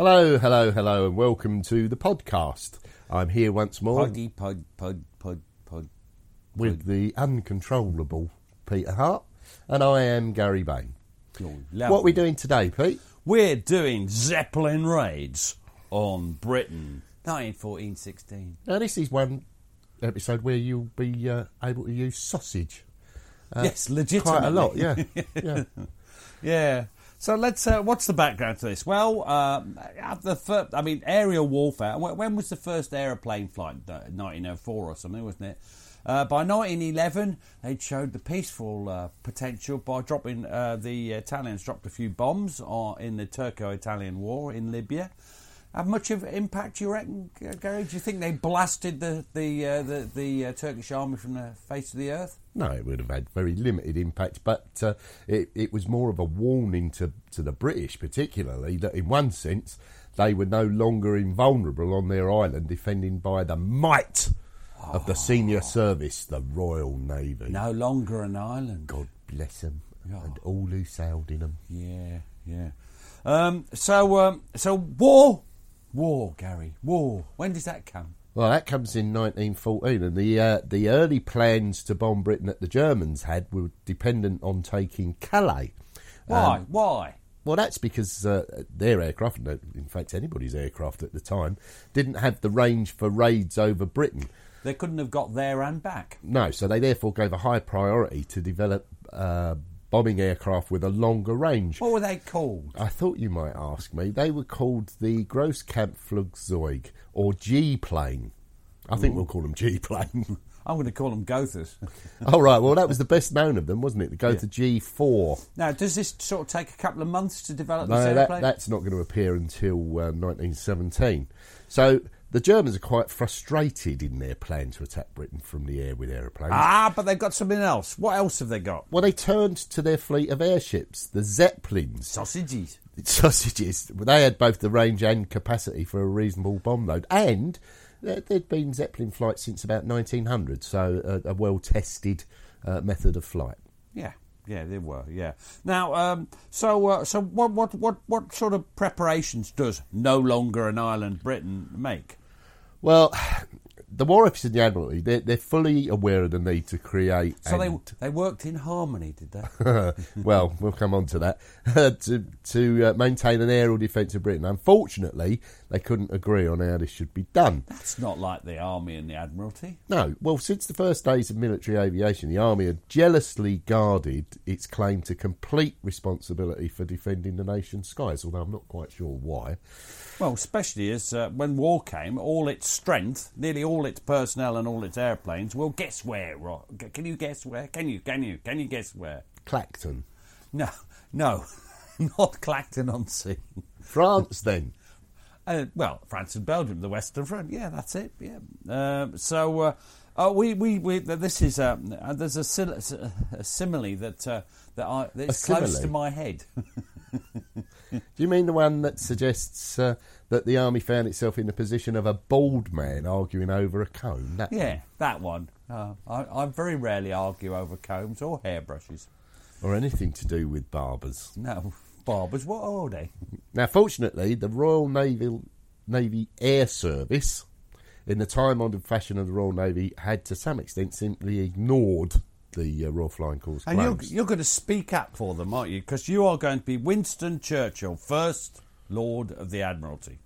Hello, hello, hello, and welcome to the podcast. I'm here once more Poddy, pod, pod, pod, pod. with the uncontrollable Peter Hart, and I am Gary Bain. What are we doing today, Pete? We're doing Zeppelin raids on Britain. 1914 16. Now, this is one episode where you'll be uh, able to use sausage. Uh, yes, legitimately. Quite a lot, yeah. yeah. Yeah. So let's. Uh, what's the background to this? Well, uh, the I mean, aerial warfare. When was the first aeroplane flight? Uh, 1904 or something, wasn't it? Uh, by 1911, they showed the peaceful uh, potential by dropping uh, the Italians dropped a few bombs on, in the Turco-Italian War in Libya. Have much of an impact, you reckon, Gary? Do you think they blasted the the uh, the, the uh, Turkish army from the face of the earth? No, it would have had very limited impact, but uh, it, it was more of a warning to, to the British, particularly, that in one sense they were no longer invulnerable on their island, defended by the might of the senior service, the Royal Navy. No longer an island. God bless them, Yeah. and all who sailed in them. Yeah, yeah. Um, so, um, so war, war, Gary, war. When does that come? Well, that comes in 1914, and the uh, the early plans to bomb Britain that the Germans had were dependent on taking Calais. Why? Um, Why? Well, that's because uh, their aircraft, in fact anybody's aircraft at the time, didn't have the range for raids over Britain. They couldn't have got there and back. No, so they therefore gave a high priority to develop uh, bombing aircraft with a longer range. What were they called? I thought you might ask me. They were called the Grosskampfflugzeug or G plane. I think we'll call them G plane. I'm going to call them Gothas. All right. Well, that was the best known of them, wasn't it? The Gotha G four. now, does this sort of take a couple of months to develop this No, that, airplane? that's not going to appear until uh, 1917. So the Germans are quite frustrated in their plan to attack Britain from the air with aeroplanes. Ah, but they've got something else. What else have they got? Well, they turned to their fleet of airships, the Zeppelins. Sausages. Sausages. They had both the range and capacity for a reasonable bomb load. And there- there'd been Zeppelin flights since about 1900, so a, a well tested uh, method of flight. Yeah, yeah, they were. Yeah. Now, um, so, uh, so what, what, what, what sort of preparations does no longer an island Britain make? Well, the War Office and the Admiralty, they're, they're fully aware of the need to create. So they they worked in harmony, did they? well, we'll come on to that. to to uh, maintain an aerial defence of Britain. Unfortunately, they couldn't agree on how this should be done. That's not like the army and the admiralty. No, well, since the first days of military aviation, the army had jealously guarded its claim to complete responsibility for defending the nation's skies. Although I'm not quite sure why. Well, especially as uh, when war came, all its strength, nearly all its personnel and all its airplanes. Well, guess where? Ro- Can you guess where? Can you? Can you? Can you guess where? Clacton, No, no, not Clacton on Sea. France. Then Uh, well, France and Belgium, the Western Front. Yeah, that's it. Yeah. Um, so uh, uh, we, we we this is um, uh, there's a, sil- a simile that uh, that I that's close to my head. do you mean the one that suggests uh, that the army found itself in the position of a bald man arguing over a comb? That yeah, that one. Uh, I, I very rarely argue over combs or hairbrushes. or anything to do with barbers. No, barbers. What are they? Now, fortunately, the Royal Navy Navy Air Service, in the time-honoured fashion of the Royal Navy, had to some extent simply ignored the uh, Royal Flying Corps And you're, you're going to speak up for them, aren't you? Because you are going to be Winston Churchill, First Lord of the Admiralty.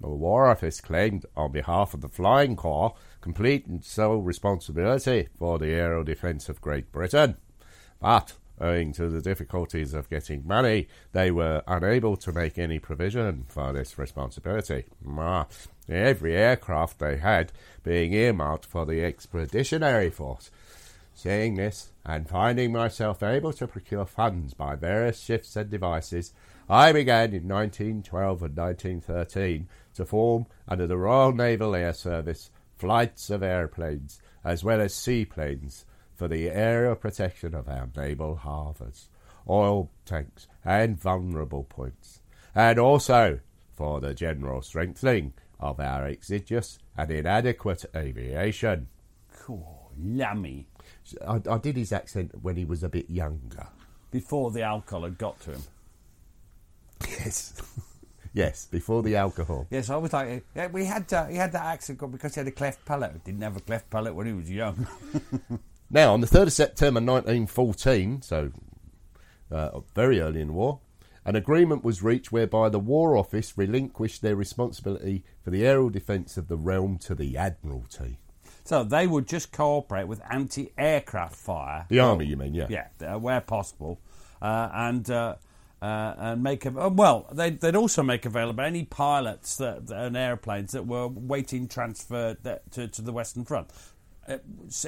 The War Office claimed, on behalf of the Flying Corps, complete and sole responsibility for the aero defence of Great Britain. But, owing to the difficulties of getting money, they were unable to make any provision for this responsibility. Every aircraft they had being earmarked for the Expeditionary Force. Seeing this, and finding myself able to procure funds by various shifts and devices, I began in 1912 and 1913 to form, under the Royal Naval Air Service, flights of airplanes as well as seaplanes for the aerial protection of our naval harbours, oil tanks, and vulnerable points, and also for the general strengthening of our exiguous and inadequate aviation. Cool, yummy. I, I did his accent when he was a bit younger. Before the alcohol had got to him. Yes. yes, before the alcohol. Yes, I was like, yeah, we had uh, he had that accent because he had a cleft palate. He didn't have a cleft palate when he was young. Now, on the 3rd of September 1914, so uh, very early in the war, an agreement was reached whereby the War Office relinquished their responsibility for the aerial defence of the realm to the Admiralty. so they would just cooperate with anti-aircraft fire. The Army, you mean, yeah? Yeah, uh, where possible, uh, and uh, uh, and make uh, well. They'd, they'd also make available any pilots that, and airplanes that were waiting transfer that, to to the Western Front. Uh,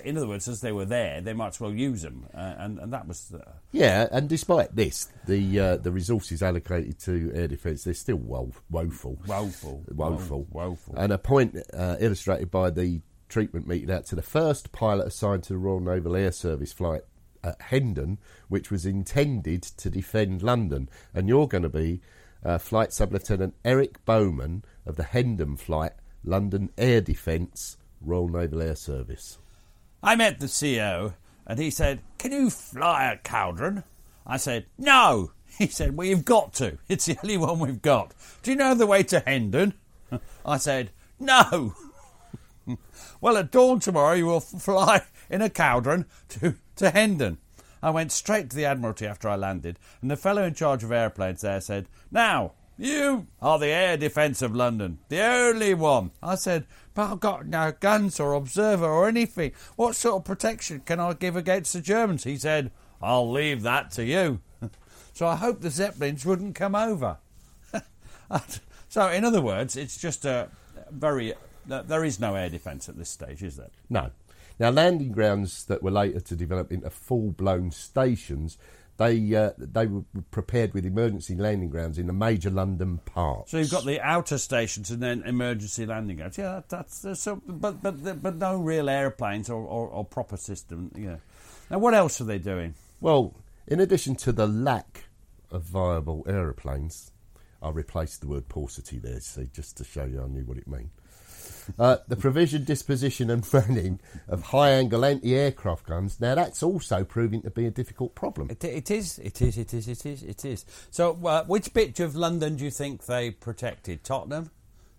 in other words, as they were there, they might as well use them, uh, and and that was. Uh, Yeah, and despite this, the uh, the resources allocated to air defence they're still wo- woeful, Woeful. woeful, woeful. And a point uh, illustrated by the treatment meted out to the first pilot assigned to the Royal Naval Air Service flight at Hendon, which was intended to defend London, and you're going to be uh, Flight Sub Lieutenant Eric Bowman of the Hendon flight, London Air Defence, Royal Naval Air Service. I met the CO and he said, Can you fly a Caudron? I said, No. He said, Well, you've got to. It's the only one we've got. Do you know the way to Hendon? I said, No. well, at dawn tomorrow, you will fly in a Caudron to, to Hendon. I went straight to the Admiralty after I landed, and the fellow in charge of airplanes there said, Now, you are the air defence of London, the only one. I said, But I've got no guns or observer or anything. What sort of protection can I give against the Germans? He said, I'll leave that to you. so I hope the Zeppelins wouldn't come over. so, in other words, it's just a very. Uh, there is no air defence at this stage, is there? No. Now, landing grounds that were later to develop into full-blown stations, they uh, they were prepared with emergency landing grounds in the major London parts. So you've got the outer stations and then emergency landing grounds. Yeah, that, that's so, but but but no real airplanes or, or, or proper system. Yeah. Now what else are they doing? Well, in addition to the lack of viable aeroplanes, I replaced the word paucity there, see, just to show you I knew what it meant. Uh, the provision, disposition, and running of high-angle anti-aircraft guns. Now, that's also proving to be a difficult problem. It, it is. It is. It is. It is. It is. So uh, which bit of London do you think they protected? Tottenham.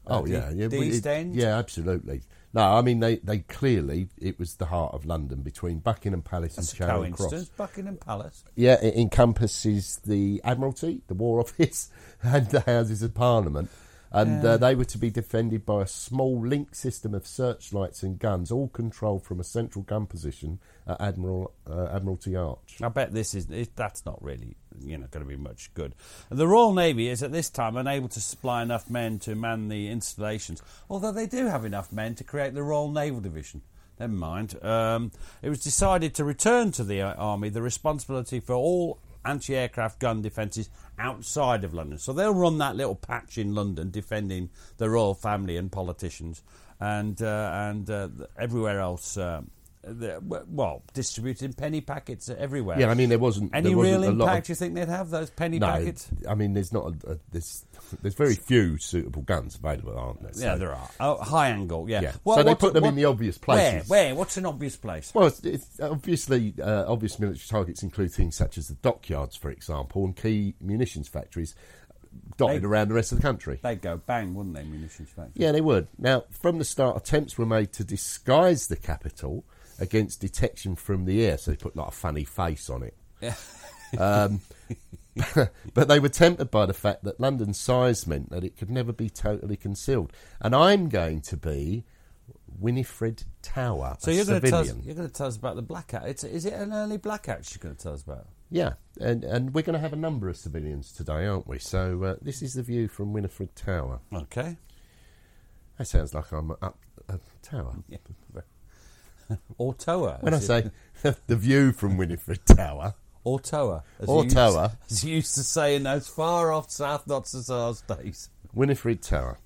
Uh, Oh yeah, yeah, East End. Yeah, absolutely. No, I mean they, they clearly it was the heart of London between Buckingham Palace That's and Charing. Cross. Buckingham Palace. Yeah, it encompasses the Admiralty, the War Office, and the Houses of Parliament. And uh, they were to be defended by a small link system of searchlights and guns, all controlled from a central gun position at Admiral uh, Admiralty Arch. I bet this is it, that's not really you know going to be much good. The Royal Navy is at this time unable to supply enough men to man the installations, although they do have enough men to create the Royal Naval Division. Never mind. Um, it was decided to return to the uh, army the responsibility for all anti-aircraft gun defences outside of London. So they'll run that little patch in London defending the royal family and politicians, and uh, and uh, everywhere else. The, well, distributing penny packets everywhere. Yeah, I mean there wasn't Any there wasn't real impact of, you think they'd have those penny no, packets? I mean there's not a, a, there's there's very few suitable guns available, aren't there? Yeah, there are. Oh, high angle, yeah. Yeah. So they put them what- in the obvious Where? places. Where? What's an obvious place? Well, it's, it's obviously uh, obvious military targets include things such as the dockyards, for example, and key munitions factories dotted They- around the rest of the country. They'd go bang, wouldn't they, munitions factory? Yeah, they would. Now, from the start, attempts were made to disguise the capital against detection from the air. So they put like a funny face on it. Um, but they were tempted by the fact that London's size meant that it could never be totally concealed. And I'm going to be Winifred Tower, So a you're going to tell us, civilian. you're going to tell us about the blackout. It's, is it an early blackout? She's going to tell us about. Yeah, and and we're going to have a number of civilians today, aren't we? So uh, this is the view from Winifred Tower. Okay. That sounds like I'm up a tower. Or Toa. When I say the view from Winifred Tower, Or Toa. As Or you used- As you used to say in those far off South not so days. Winifred Tower.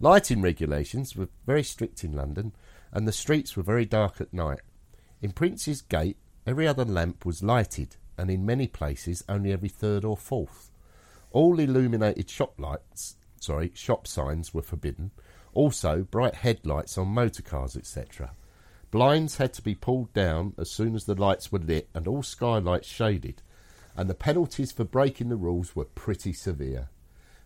Lighting regulations were very strict in London, and the streets were very dark at night. In Prince's Gate, every other lamp was lighted, and in many places only every third or fourth. All illuminated shop lights, sorry, shop signs were forbidden. Also, bright headlights on motor cars, etc. Blinds had to be pulled down as soon as the lights were lit, and all skylights shaded. And the penalties for breaking the rules were pretty severe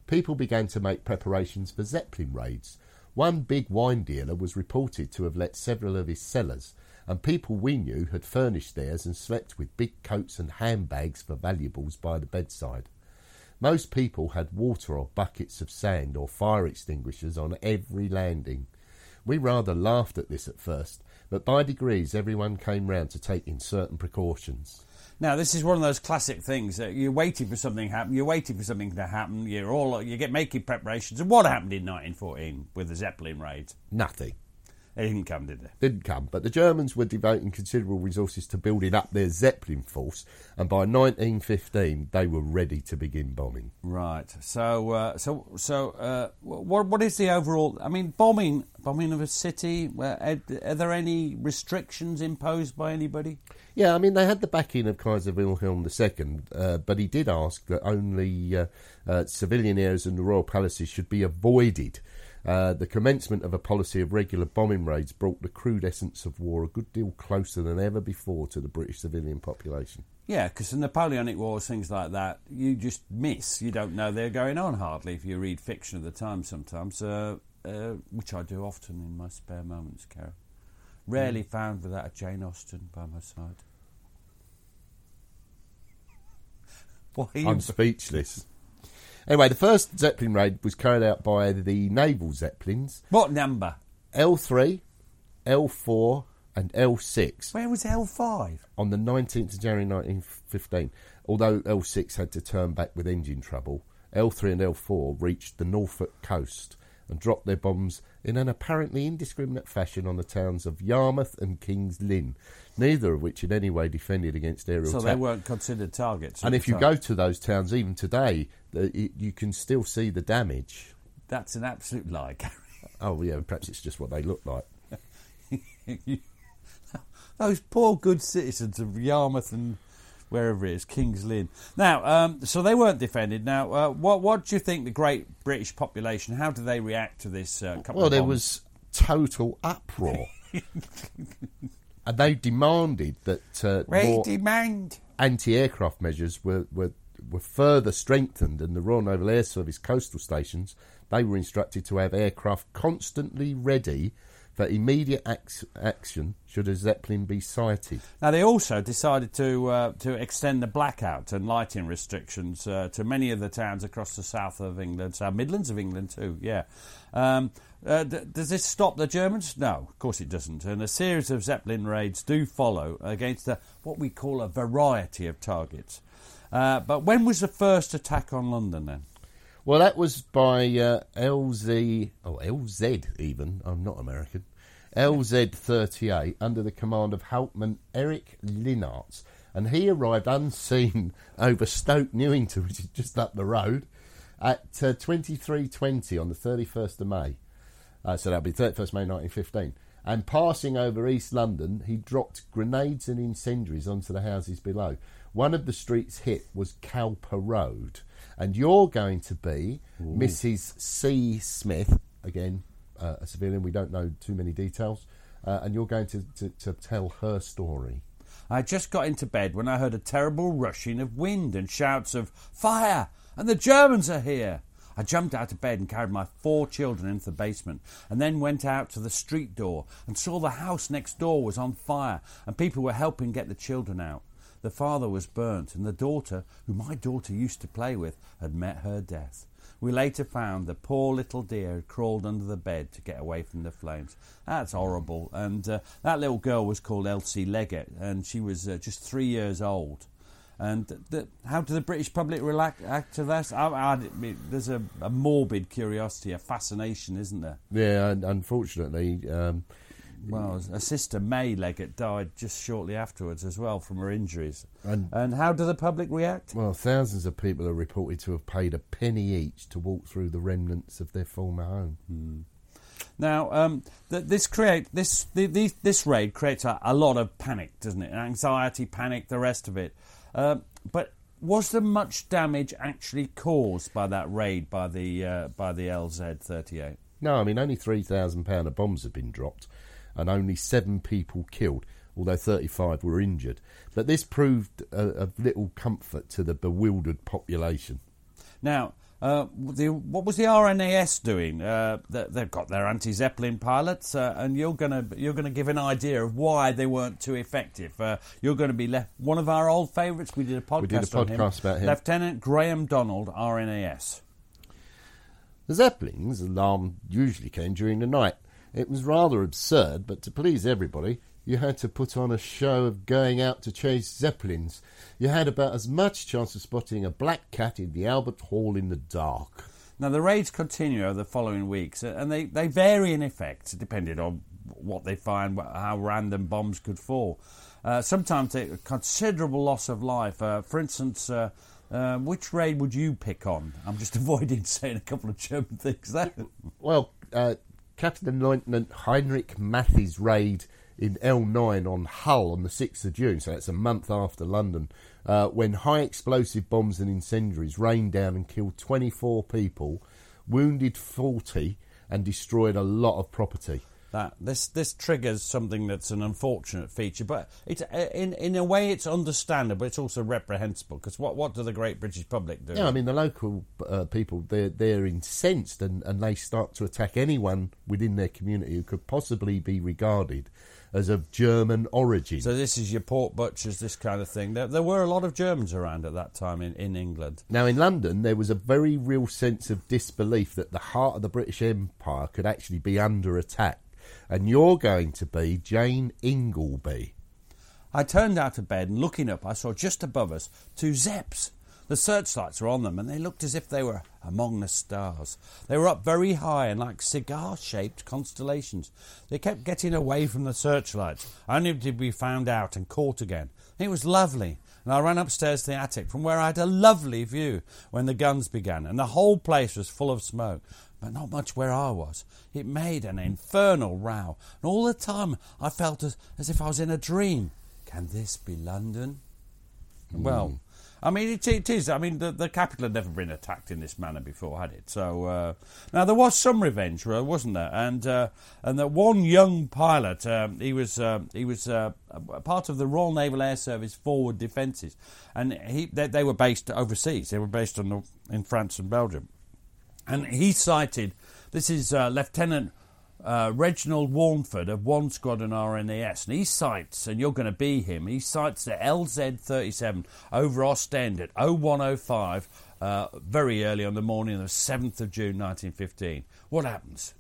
people began to make preparations for Zeppelin raids. One big wine dealer was reported to have let several of his cellars, and people we knew had furnished theirs and slept with big coats and handbags for valuables by the bedside. Most people had water or buckets of sand or fire extinguishers on every landing. We rather laughed at this at first, but by degrees everyone came round to taking certain precautions. Now, this is one of those classic things. that you're waiting for something to happen. You're waiting for something to happen. You're all you get making preparations. And what happened in 1914 with the Zeppelin raids? Nothing. They didn't come, did they? didn't come, but the Germans were devoting considerable resources to building up their Zeppelin force, and by 1915 they were ready to begin bombing. Right. So, uh, so, so, uh, what what is the overall? I mean, bombing, bombing of a city. Are, are there any restrictions imposed by anybody? Yeah, I mean they had the backing of Kaiser Wilhelm II, uh, but he did ask that only uh, uh, civilian areas and the royal palaces should be avoided. Uh, the commencement of a policy of regular bombing raids brought the crude essence of war a good deal closer than ever before to the British civilian population. Yeah, because the Napoleonic Wars, things like that, you just miss. You don't know they're going on hardly if you read fiction of the time sometimes, uh, uh, which I do often in my spare moments, Carol. Rarely found without a Jane Austen by my side. Why I'm speechless. Anyway, the first Zeppelin raid was carried out by the naval Zeppelins What number? L3, L4, and L6 Where was L5? on the 19th of January 1915. Although L6 had to turn back with engine trouble, L3 and L4 reached the Norfolk coast and dropped their bombs in an apparently indiscriminate fashion on the towns of Yarmouth and King's Lynn, neither of which in any way defended against aerial So attack. they weren't considered targets. and if you go to those towns, even today, the, it, you can still see the damage. That's an absolute lie, Gary. Oh, yeah, perhaps it's just what they look like. Those poor good citizens of Yarmouth and wherever it is, King's Lynn. Now, um, so they weren't defended. Now, uh, what what do you think the great British population? How do they react to this? Uh, couple Well, there was total uproar. and they demanded that uh, more demand. anti-aircraft measures were, were were further strengthened, and the Royal Naval Air Service coastal stations they were instructed to have aircraft constantly ready for immediate ac- action should a zeppelin be sighted. Now they also decided to uh, to extend the blackout and lighting restrictions uh, to many of the towns across the south of England, south Midlands of England too. Yeah. Um, uh, does this stop the Germans? No, of course it doesn't. And a series of Zeppelin raids do follow against what we call a variety of targets. Uh, but when was the first attack on London then? Well, that was by uh, LZ, oh LZ even. I'm not American. LZ38 under the command of Hauptmann Eric Linnarz, and he arrived unseen over Stoke Newington, which is just up the road, at uh, 23:20 on the 31st of May. Uh, so that'll be 31st May 1915. And passing over East London, he dropped grenades and incendiaries onto the houses below. One of the streets hit was Cowper Road. And you're going to be Mrs. C. Smith, again, uh, a civilian, we don't know too many details, uh, and you're going to, to, to tell her story. I just got into bed when I heard a terrible rushing of wind and shouts of fire, and the Germans are here. I jumped out of bed and carried my four children into the basement, and then went out to the street door and saw the house next door was on fire, and people were helping get the children out. The father was burnt, and the daughter, who my daughter used to play with, had met her death. We later found the poor little dear had crawled under the bed to get away from the flames. That's horrible. And uh, that little girl was called Elsie Leggett, and she was uh, just three years old. And the, how do the British public react to this? I, I, there's a, a, morbid curiosity, a fascination, isn't there? Yeah, unfortunately, um, well, a sister, May Leggett, died just shortly afterwards as well from her injuries. And, and how do the public react? Well, thousands of people are reported to have paid a penny each to walk through the remnants of their former home. Hmm. Now, um, this create this the, the, this raid creates a, a, lot of panic, doesn't it? Anxiety, panic, the rest of it. Uh, but was there much damage actually caused by that raid by the uh, by the LZ38? No, I mean only three thousand pound of bombs have been dropped and only seven people killed, although 35 were injured. But this proved of little comfort to the bewildered population. Now, uh, the, what was the RNAS doing? Uh, they've got their anti-Zeppelin pilots, uh, and you're going to you're going to give an idea of why they weren't too effective. Uh, you're going to be left one of our old favourites. We did a podcast. We did a podcast him, about him. Lieutenant Grahame Donald, RNAS. The Zeppelins alarm usually came during the night. It was rather absurd, but to please everybody, you had to put on a show of going out to chase zeppelins. You had about as much chance of spotting a black cat in the Albert Hall in the dark. Now, the raids continue over the following weeks, uh, and they, they vary in effect, depending on what they find, how random bombs could fall. Uh, sometimes a considerable loss of life. Uh, for instance, uh, uh, which raid would you pick on? I'm just avoiding saying a couple of German things there. Well, uh, Captain Lieutenant Heinrich Mathy's raid in L9 on Hull on the 6th of June, so that's a month after London, uh, when high explosive bombs and incendiaries rained down and killed 24 people, wounded 40, and destroyed a lot of property that this this triggers something that's an unfortunate feature, but it's uh, in in a way it's understandable. It's also reprehensible because what what do the great British public do? Yeah, I mean the local uh, people they're they're incensed and and they start to attack anyone within their community who could possibly be regarded as of German origin. So this is your pork butchers, this kind of thing. There, there, were a lot of Germans around at that time in, in England. Now in London, there was a very real sense of disbelief that the heart of the British Empire could actually be under attack and you're going to be Jane Ingleby. I turned out of bed and looking up, I saw just above us two Zeps. The searchlights were on them, and they looked as if they were among the stars. They were up very high and like cigar shaped constellations. They kept getting away from the searchlights, only to be found out and caught again. It was lovely, and I ran upstairs to the attic from where I had a lovely view when the guns began, and the whole place was full of smoke but not much where I was. It made an infernal row, and all the time I felt as, as if I was in a dream. Can this be London? Mm. Well, I mean, it, it is. I mean, the, the capital had never been attacked in this manner before, had it? So uh, now there was some revenge, wasn't there? And uh, and that one young pilot, um, he was uh, he was uh, part of the Royal Naval Air Service forward defences, and he they, they, were based overseas. They were based on the, in France and Belgium. And he cited this is uh, Lieutenant uh, Reginald Warneford of 1 Squadron RNAS, and he cites, and you're going to be him, he cites the LZ 37 over Ostend at 0105 uh, very early on the morning of the 7th of June 1915. What happens?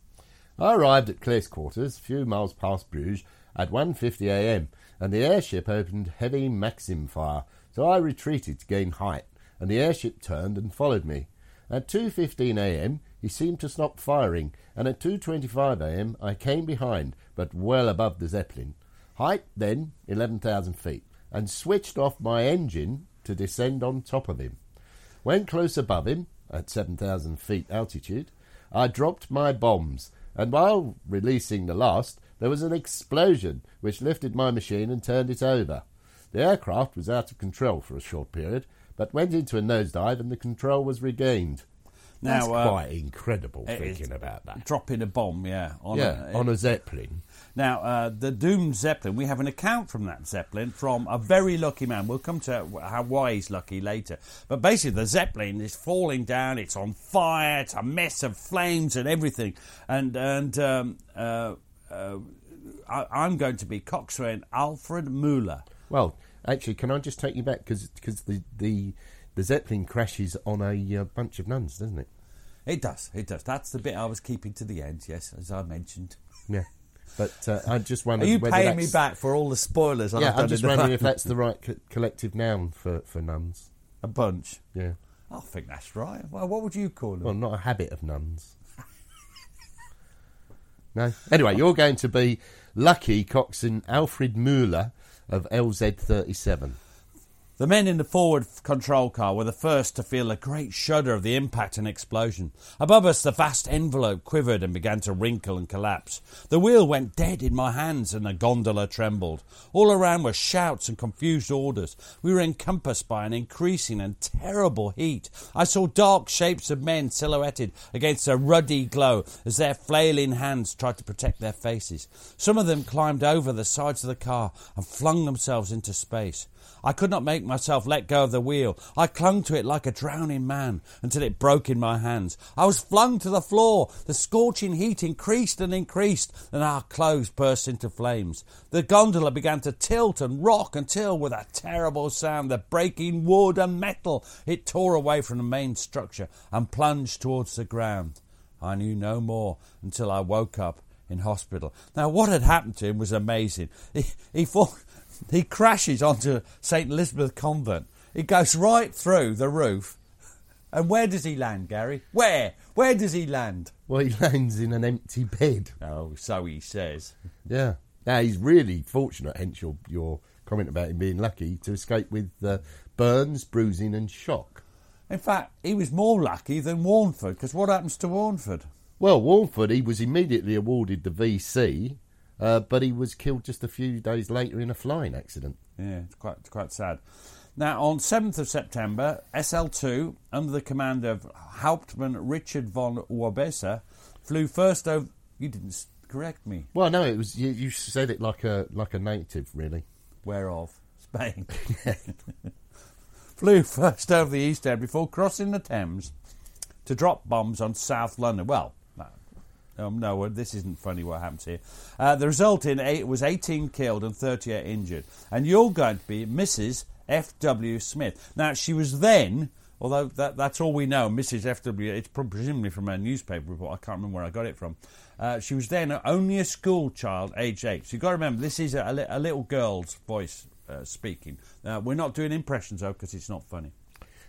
I arrived at Close Quarters, a few miles past Bruges, at 1.50am, and the airship opened heavy Maxim fire, so I retreated to gain height, and the airship turned and followed me. At 2.15 a.m., he seemed to stop firing, and at 2.25 a.m., I came behind, but well above the Zeppelin. Height then 11,000 feet, and switched off my engine to descend on top of him. When close above him, at 7,000 feet altitude, I dropped my bombs, and while releasing the last, there was an explosion which lifted my machine and turned it over. The aircraft was out of control for a short period, but went into a nosedive and the control was regained. That's Now, uh, quite incredible thinking about that. dropping a bomb, yeah, on Yeah, a, on a Zeppelin. Now, uh, the doomed Zeppelin, we have an account from that Zeppelin from a very lucky man. We'll come to how why he's lucky later. But basically, the Zeppelin is falling down. It's on fire. It's a mess of flames and everything. And and um, uh, uh, I, I'm going to be coxswain Alfred Mueller. Well, actually, can I just take you back because the, the the Zeppelin crashes on a uh, bunch of nuns, doesn't it? It does. It does. That's the bit I was keeping to the end. Yes, as I mentioned. Yeah. But uh, I just wondered. Are you paying me back for all the spoilers? I've Yeah, done I'm just wondering if that's the right co- collective noun for, for nuns. a bunch. Yeah. I think that's right. Well, what would you call them? Well, not a habit of nuns. no. Anyway, you're going to be lucky coxswain Alfred Mueller of LZ37. The men in the forward control car were the first to feel a great shudder of the impact and explosion. Above us, the vast envelope quivered and began to wrinkle and collapse. The wheel went dead in my hands and the gondola trembled. All around were shouts and confused orders. We were encompassed by an increasing and terrible heat. I saw dark shapes of men silhouetted against a ruddy glow as their flailing hands tried to protect their faces. Some of them climbed over the sides of the car and flung themselves into space. I could not make myself let go of the wheel. I clung to it like a drowning man until it broke in my hands. I was flung to the floor. The scorching heat increased and increased, and our clothes burst into flames. The gondola began to tilt and rock until, with a terrible sound, the breaking wood and metal, it tore away from the main structure and plunged towards the ground. I knew no more until I woke up in hospital. Now, what had happened to him was amazing. He, he thought he crashes onto St. Elizabeth Convent. He goes right through the roof. And where does he land, Gary? Where? Where does he land? Well, he lands in an empty bed. Oh, so he says. Yeah. Now, he's really fortunate, hence your, your comment about him being lucky, to escape with uh, burns, bruising, and shock. In fact, he was more lucky than Warneford, because what happens to Warneford? Well, Warneford, he was immediately awarded the VC, uh, but he was killed just a few days later in a flying accident. Yeah, it's quite, it's quite sad. Now, on 7th of September, SL2, under the command of Hauptmann Richard von Wobeser, flew first over. You didn't correct me. Well, no, it was you, you said it like a like a native, really. Whereof? Spain. Flew first over the East End before crossing the Thames to drop bombs on South London. Well, um, no this isn't funny what happens here. Uh, the result in eight, was 18 killed and 38 injured. And you're going to be Mrs. F.W. Smith. Now, she was then, although that, that's all we know, Mrs. F.W., it's presumably from a newspaper report, I can't remember where I got it from. Uh, she was then only a school child, age eight. So you've got to remember, this is a, a, little girl's voice uh, speaking. We're not doing impressions, though, because it's not funny.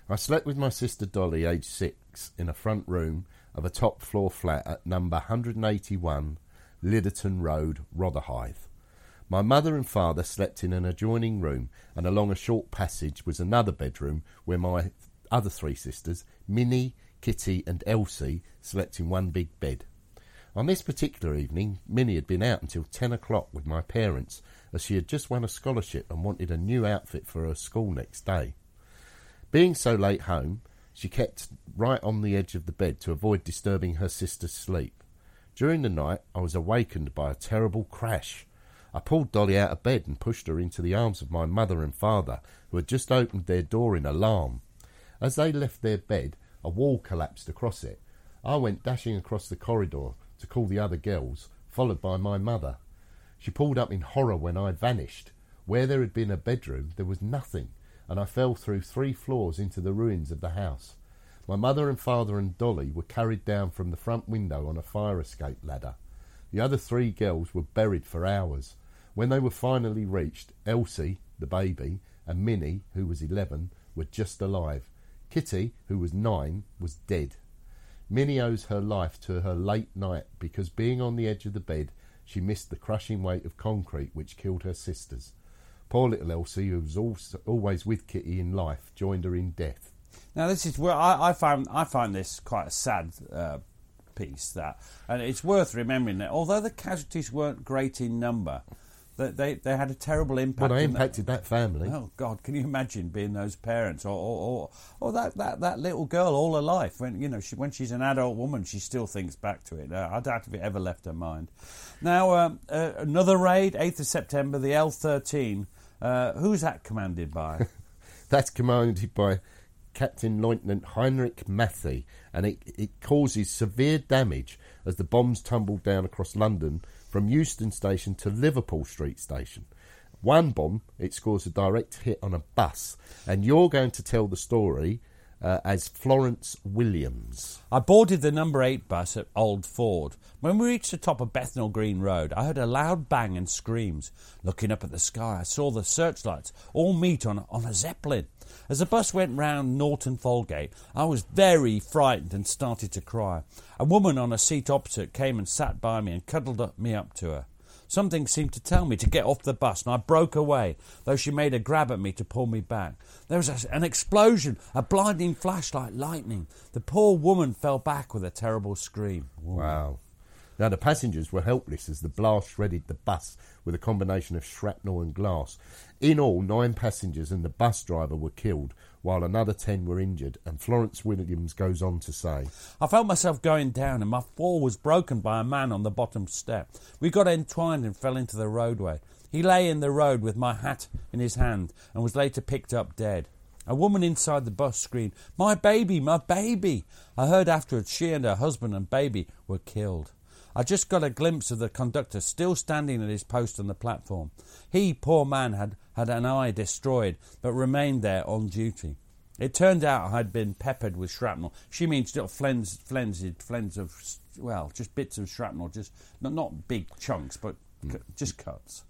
I slept with my sister Dolly, aged six, in a front room of a top floor flat at number 181 Liderton Road, Rotherhithe. My mother and father slept in an adjoining room, and along a short passage was another bedroom where my other three sisters, Minnie, Kitty, and Elsie, slept in one big bed. On this particular evening, Minnie had been out until 10 o'clock with my parents, as she had just won a scholarship and wanted a new outfit for her school next day. Being so late home, she kept right on the edge of the bed to avoid disturbing her sister's sleep. During the night, I was awakened by a terrible crash. I pulled Dolly out of bed and pushed her into the arms of my mother and father, who had just opened their door in alarm. As they left their bed, a wall collapsed across it. I went dashing across the corridor to call the other girls, followed by my mother. She pulled up in horror when I vanished. Where there had been a bedroom, there was nothing, and I fell through three floors into the ruins of the house. My mother and father and Dolly were carried down from the front window on a fire escape ladder. The other three girls were buried for hours. When they were finally reached, Elsie, the baby, and Minnie, who was eleven, were just alive. Kitty, who was nine, was dead. Minnie owes her life to her late night because being on the edge of the bed, she missed the crushing weight of concrete which killed her sisters. Poor little Elsie, who was also, always with Kitty in life, joined her in death. Now this is where I, I find I find this quite a sad uh, piece that, and it's worth remembering that although the casualties weren't great in number, They, they, they had a terrible impact. Well, they impacted that family. Oh God, can you imagine being those parents, or or, or, or that, that, that little girl all her life? When you know she, when she's an adult woman, she still thinks back to it. Uh, I doubt if it ever left her mind. Now um, uh, another raid, eighth of September, the L thirteen. Uh, who's that commanded by? That's commanded by Captain Lieutenant Heinrich Mathy, and it, it causes severe damage as the bombs tumble down across London from Euston Station to Liverpool Street Station. One bomb, it scores a direct hit on a bus, and you're going to tell the story uh, as Florence Williams. I boarded the number eight bus at Old Ford. When we reached the top of Bethnal Green Road, I heard a loud bang and screams. Looking up at the sky, I saw the searchlights all meet on, on a Zeppelin. As the bus went round Norton Folgate, I was very frightened and started to cry. A woman on a seat opposite came and sat by me and cuddled up, me up to her. Something seemed to tell me to get off the bus, and I broke away, though she made a grab at me to pull me back. There was a, an explosion, a blinding flash like lightning. The poor woman fell back with a terrible scream. Wow. Now, the passengers were helpless as the blast shredded the bus with a combination of shrapnel and glass. In all, nine passengers and the bus driver were killed, while another ten were injured, and Florence Williams goes on to say, I felt myself going down, and my fall was broken by a man on the bottom step. We got entwined and fell into the roadway. He lay in the road with my hat in his hand and was later picked up dead. A woman inside the bus screamed, My baby, my baby! I heard afterwards she and her husband and baby were killed. I just got a glimpse of the conductor still standing at his post on the platform. He, poor man, had had an eye destroyed, but remained there on duty. It turned out I'd been peppered with shrapnel. She means little flens, flens, flens of, well, just bits of shrapnel, just not, not big chunks, but c- just cuts.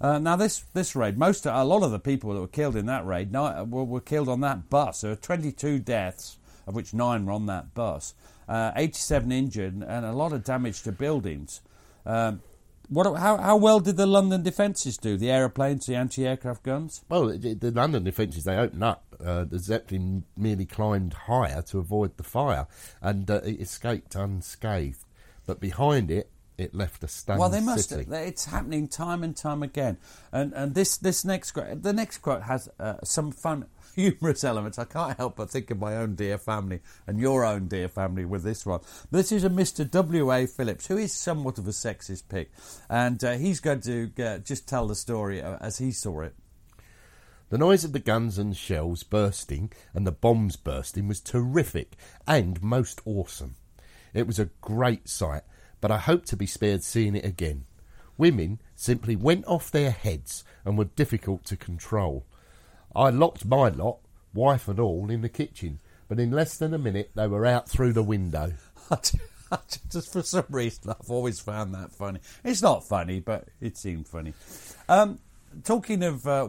Uh, now this this raid, most a lot of the people that were killed in that raid were, were killed on that bus. There were 22 deaths, of which nine were on that bus uh, 87 injured, and a lot of damage to buildings. Um, what, how, how well did the London defences do? The aeroplanes, the anti-aircraft guns? Well, the, the London defences, they opened up. Uh, the Zeppelin merely climbed higher to avoid the fire, and uh, it escaped unscathed. But behind it, it left a stunned Well, they must. It's happening time and time again. And and this this next quote, the next quote has uh, some fun, humorous elements. I can't help but think of my own dear family and your own dear family with this one. This is a Mr. W. A. Phillips, who is somewhat of a sexist pig, and uh, he's going to uh, just tell the story uh, as he saw it. The noise of the guns and shells bursting and the bombs bursting was terrific and most awesome. It was a great sight, but I hope to be spared seeing it again. Women simply went off their heads and were difficult to control. I locked my lot, wife and all, in the kitchen, but in less than a minute they were out through the window. just for some reason, I've always found that funny. It's not funny, but it seemed funny. Um, talking of uh,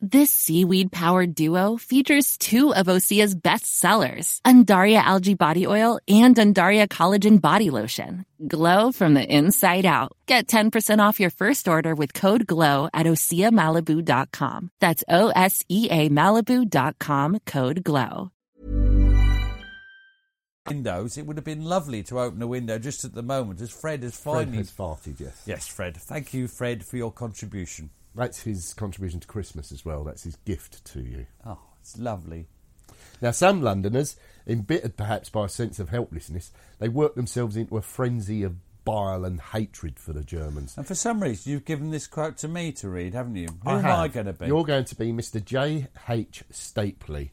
This seaweed powered duo features two of Osea's best sellers, Undaria Algae Body Oil and Undaria Collagen Body Lotion. Glow from the inside out. Get 10% off your first order with code GLOW at OseaMalibu.com. That's O S E A Malibu.com code GLOW. Windows, it would have been lovely to open a window just at the moment as Fred has Fred finally. has farted, yes. Yes, Fred. Thank you, Fred, for your contribution. That's his contribution to Christmas as well. That's his gift to you. Oh, it's lovely. Now, some Londoners, embittered perhaps by a sense of helplessness, they work themselves into a frenzy of bile and hatred for the Germans. And for some reason, you've given this quote to me to read, haven't you? Who I am have. I going to be? You're going to be Mr. J. H. Stapley.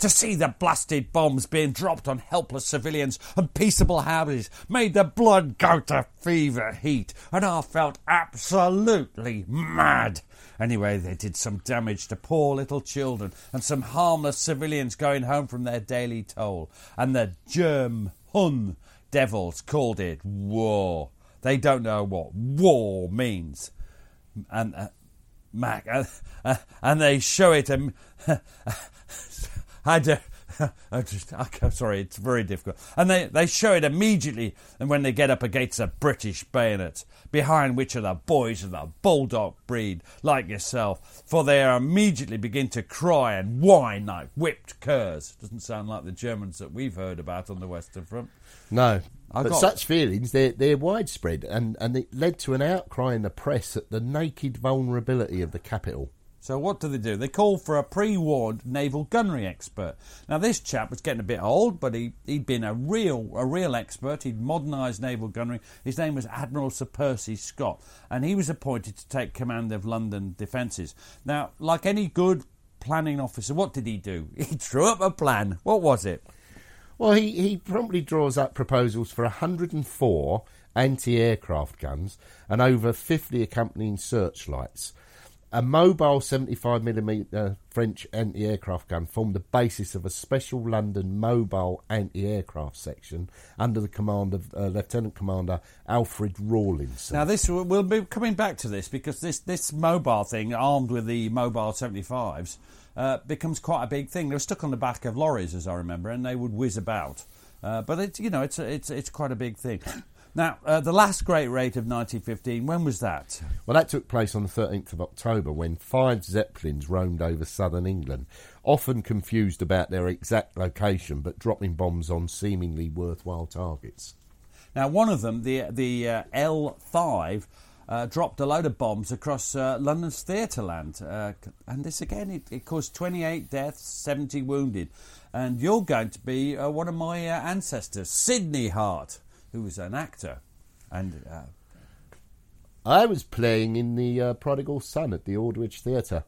To see the blasted bombs being dropped on helpless civilians and peaceable houses made the blood go to fever heat, and I felt absolutely mad. Anyway, they did some damage to poor little children and some harmless civilians going home from their daily toll. And the Germ Hun devils called it war. They don't know what war means. And uh, Mac, uh, uh, and they show it. Um, I do. I just, I'm sorry, it's very difficult. And they, they show it immediately and when they get up against a British bayonet, behind which are the boys of the bulldog breed, like yourself, for they immediately begin to cry and whine like whipped curs. Doesn't sound like the Germans that we've heard about on the Western Front. No. I but got- such feelings, they're, they're widespread, and, and it led to an outcry in the press at the naked vulnerability of the capital. So what do they do? They call for a pre-warned naval gunnery expert. Now this chap was getting a bit old, but he he'd been a real a real expert. He'd modernised naval gunnery. His name was Admiral Sir Percy Scott, and he was appointed to take command of London defences. Now, like any good planning officer, what did he do? He drew up a plan. What was it? Well, he, he promptly draws up proposals for 104 anti aircraft guns and over 50 accompanying searchlights. A mobile 75mm French anti aircraft gun formed the basis of a special London mobile anti aircraft section under the command of uh, Lieutenant Commander Alfred Rawlinson. Now this we'll be coming back to this because this this mobile thing, armed with the mobile seventy fives, uh, becomes quite a big thing. They were stuck on the back of lorries, as I remember, and they would whiz about. Uh, but it's you know it's it's it's quite a big thing. Now uh, the last great raid of 1915. When was that? Well, that took place on the 13th of October when five Zeppelins roamed over southern England, often confused about their exact location but dropping bombs on seemingly worthwhile targets. Now one of them, the the uh, L five. Uh, dropped a load of bombs across uh, London's theatreland, uh, and this again it, it caused 28 deaths, 70 wounded. And you're going to be uh, one of my uh, ancestors, Sydney Hart, who was an actor, and uh, I was playing in the uh, Prodigal Son at the Aldwych Theatre.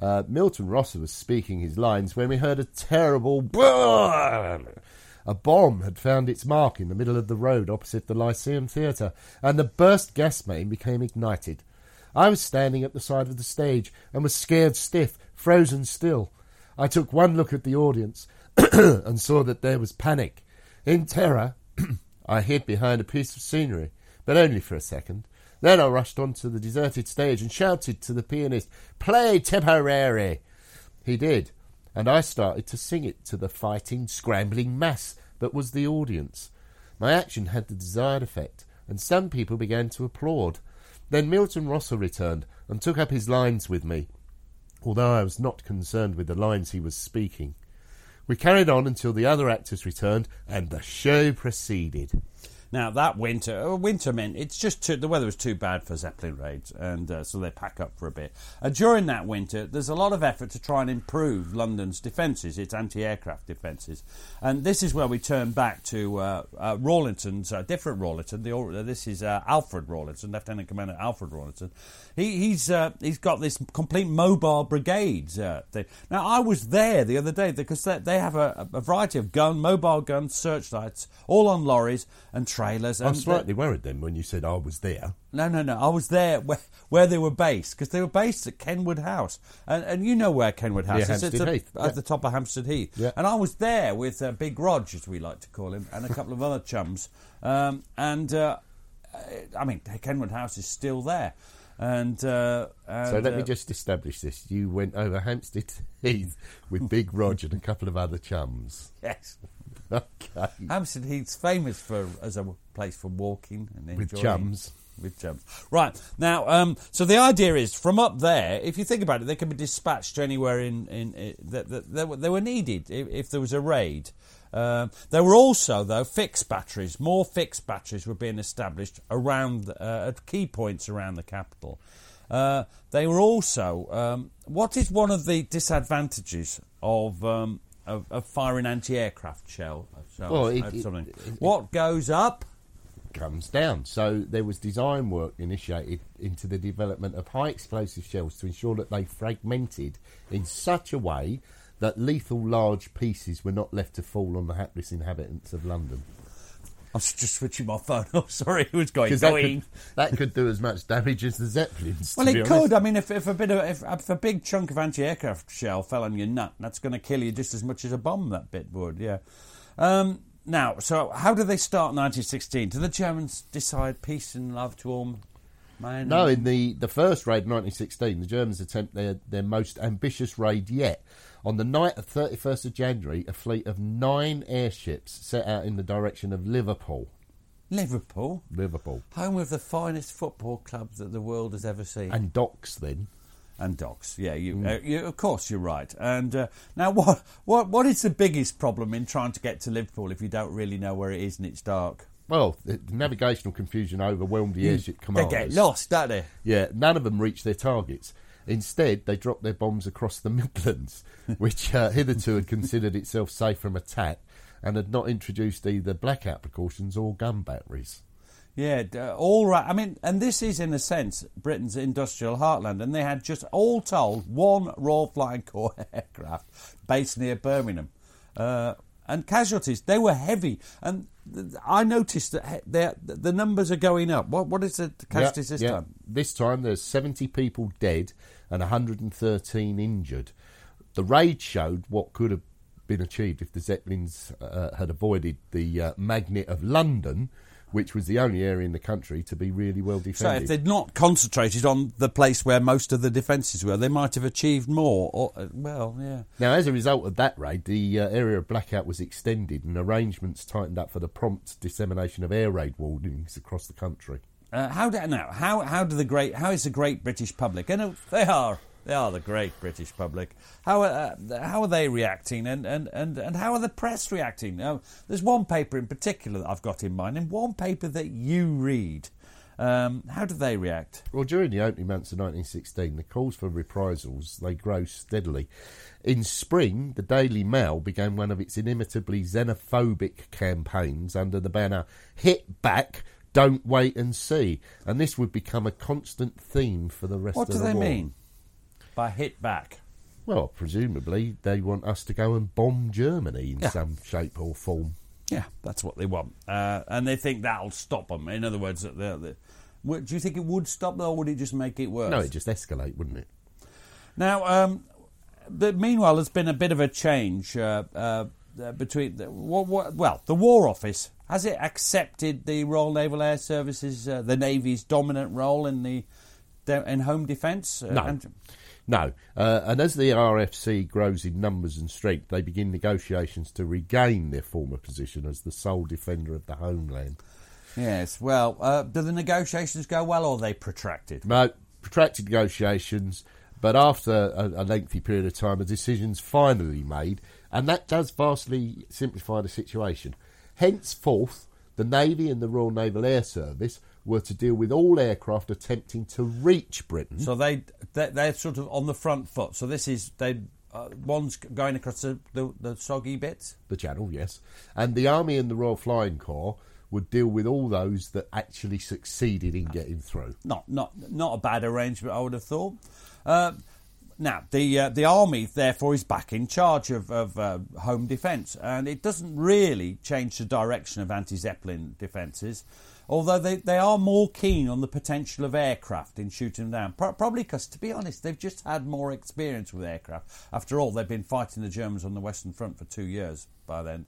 Uh, Milton Rosmer was speaking his lines when we heard a terrible BOOM! A bomb had found its mark in the middle of the road opposite the Lyceum Theatre, and the burst gas main became ignited. I was standing at the side of the stage and was scared stiff, frozen still. I took one look at the audience and saw that there was panic. In terror, I hid behind a piece of scenery, but only for a second. Then I rushed onto the deserted stage and shouted to the pianist, Play Tipperary! He did, and I started to sing it to the fighting, scrambling mass that was the audience. My action had the desired effect, and some people began to applaud. Then Milton Rosmer returned and took up his lines with me, although I was not concerned with the lines he was speaking. We carried on until the other actors returned, and the show proceeded. Now that winter, uh, winter meant it's just too, the weather was too bad for Zeppelin raids, and uh, so they pack up for a bit. Uh, during that winter, there's a lot of effort to try and improve London's defences, its anti-aircraft defences, and this is where we turn back to uh, uh, Rawlinson's uh, different Rawlinson. The, this is Alfred Rawlinson, Lieutenant Commander Alfred Rawlinson. He, he's uh, he's got this complete mobile brigade uh, thing. Now I was there the other day because they, they have a, a variety of gun, mobile guns, searchlights, all on lorries and trailers. I'm slightly worried then when you said I was there. No, no, no. I was there where, where they were based because they were based at Kenwood House, and and you know where Kenwood House Yeah, is. It's Hampstead at, Heath. at Yeah. the top of Hampstead Heath. Yeah. And I was there with uh, Big Rog, as we like to call him, and a couple of other chums. Um, and uh, I mean, Kenwood House is still there. And, uh, and So let me uh, just establish this. You went over Hampstead Heath with Big Roger and a couple of other chums. yes. Okay. Hampstead Heath's famous for as a place for walking and enjoying. With chums. With chums. Right. Now, um, so the idea is from up there, if you think about it, they can be dispatched to anywhere in, in, in that, that they, were- they were needed if, if there was a raid. Um, there were also, though, fixed batteries. More fixed batteries were being established around uh, at key points around the capital. Uh, they were also. Um, what is one of the disadvantages of um, of, of firing anti-aircraft shell? shells Well, it- it- it- what goes up? comes down. So there was design work initiated into the development of high explosive shells to ensure that they fragmented in such a way that lethal large pieces were not left to fall on the hapless inhabitants of London. I was just switching my phone off. Sorry, it was going. That could, that could do as much damage as the Zeppelins. Well, it could. I mean, if, if a bit of if, if a big chunk of anti-aircraft shell fell on your nut, that's going to kill you just as much as a bomb. That bit would, yeah. Um, now, so how do they start 1916? Do the Germans decide peace and love to all man? No, in the, the first raid, 1916, the Germans attempt their, their most ambitious raid yet. On the night of 31st of January, a fleet of nine airships set out in the direction of Liverpool. Liverpool, Liverpool. home of the finest football club that the world has ever seen. And docks then. and docks, Yeah, you, Mm. uh, you of course you're right. And uh, now, what what what is the biggest problem in trying to get to Liverpool if you don't really know where it is and it's dark? Well, the navigational confusion overwhelmed the airship They get lost, don't they? Yeah, none of them reached their targets. Instead, they dropped their bombs across the Midlands, which uh, hitherto had considered itself safe from attack and had not introduced either blackout precautions or gun batteries. Yeah, uh, all right. I mean, and this is in a sense Britain's industrial heartland, and they had just all told one Royal Flying Corps aircraft based near Birmingham, uh, and casualties they were heavy, and I noticed that the numbers are going up. What what is the casualties Yeah, this yeah. time? This time there's 70 people dead and 113 injured. The raid showed what could have been achieved if the Zeppelins uh, had avoided the uh, magnet of London, which was the only area in the country to be really well defended. So if they'd not concentrated on the place where most of the defences were, they might have achieved more. Or, uh, well, yeah. Now, as a result of that raid, the uh, area of blackout was extended and arrangements tightened up for the prompt dissemination of air raid warnings across the country. Uh, how do now? How how do the great? How is the great British public? And uh, they are they are the great British public. How are uh, how are they reacting? And, and, and, and how are the press reacting? Now, there's one paper in particular that I've got in mind, and one paper that you read. Um, how do they react? Well, during the opening months of 1916, the calls for reprisals they grow steadily. In spring, the Daily Mail began one of its inimitably xenophobic campaigns under the banner "Hit back, don't wait and see," and this would become a constant theme for the rest What of do the they mean by hit back? Well, presumably they want us to go and bomb Germany in Yeah. some shape or form. Yeah, that's what they want, uh, and they think that'll stop them. In other words, that they're, they Would- do you think it would stop them, or would it just make it worse? No, it just escalate, wouldn't it? Now, um, but meanwhile, there's been a bit of a change uh, uh, uh, between the, what, what, well, the War Office has it accepted the Royal Naval Air Services, uh, the Navy's dominant role in the in home defence? Uh, No. and- No, uh, and as the RFC grows in numbers and strength, they begin negotiations to regain their former position as the sole defender of the homeland. yes. Well, uh, do the negotiations go well, or are they protracted? No, protracted negotiations, but after a, a lengthy period of time, a decision's finally made, and that does vastly simplify the situation. Henceforth, the Navy and the Royal Naval Air Service were to deal with all aircraft attempting to reach Britain. So they, they they're sort of on the front foot. So this is they. Uh, one's going across the, the, the soggy bits. the channel, yes. And the Army and the Royal Flying Corps would deal with all those that actually succeeded in getting through. not not not a bad arrangement, I would have thought. Uh, Now, the uh, the army, therefore, is back in charge of, of uh, home defence, and it doesn't really change the direction of anti Zeppelin defences, although they, they are more keen on the potential of aircraft in shooting them down. Pro- probably because, to be honest, they've just had more experience with aircraft. After all, they've been fighting the Germans on the Western Front for two years by then.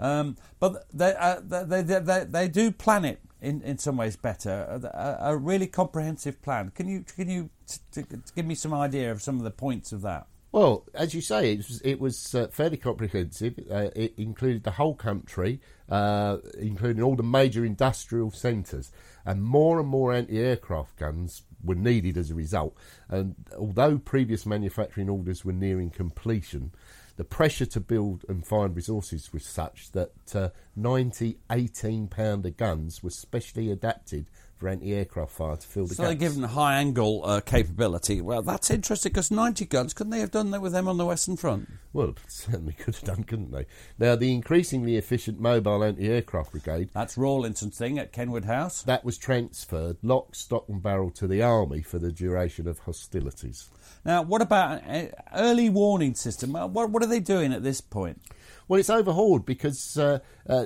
Um, but they, uh, they, they, they, they do plan it in, in some ways better. A, a really comprehensive plan. Can you can you t- t- give me some idea of some of the points of that? Well, as you say, it was, it was uh, fairly comprehensive. Uh, it included the whole country, uh, including all the major industrial centres, and more and more anti-aircraft guns were needed as a result. And although previous manufacturing orders were nearing completion, the pressure to build and find resources was such that uh, 90 18 pounder guns were specially adapted for anti-aircraft fire to fill the So gaps. they're given high angle uh, capability. Well, that's interesting because 90 guns, couldn't they have done that with them on the Western Front? Well, certainly could have done, couldn't they? Now, the increasingly efficient mobile anti-aircraft brigade That's Rawlinson's thing at Kenwood House. that was transferred lock, stock, and barrel to the army for the duration of hostilities. Now, what about an early warning system? What, what are they doing at this point? Well, it's overhauled because uh, uh,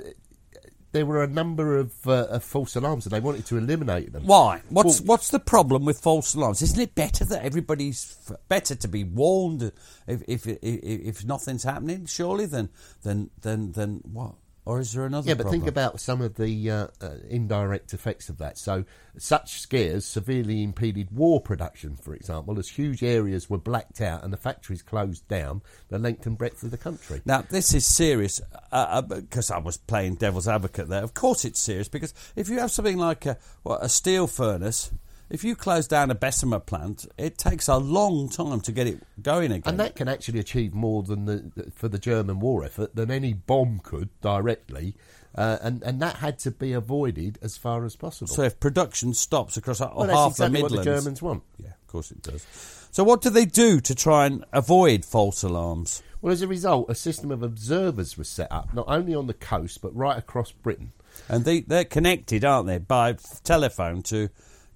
there were a number of, uh, of false alarms, and they wanted to eliminate them. Why? What's Well- what's the problem with false alarms? Isn't it better that everybody's f- better to be warned if if if, if nothing's happening? Surely than than than than what? Or is there another? Yeah, but problem? think about some of the uh, uh, indirect effects of that. So, such scares severely impeded war production, for example, as huge areas were blacked out and the factories closed down the length and breadth of the country. Now, this is serious uh, uh, because I was playing devil's advocate there. Of course, it's serious because if you have something like a, what, a steel furnace, if you close down a Bessemer plant, it takes a long time to get it going again. And that can actually achieve more than the for the German war effort than any bomb could directly, uh, and and that had to be avoided as far as possible. so if production stops across well, half that's exactly the what the Germans want. yeah, of course it does. So what do they do to try and avoid false alarms? Well, as a result, a system of observers was set up not only on the coast but right across Britain. And they they're connected, aren't they, by telephone to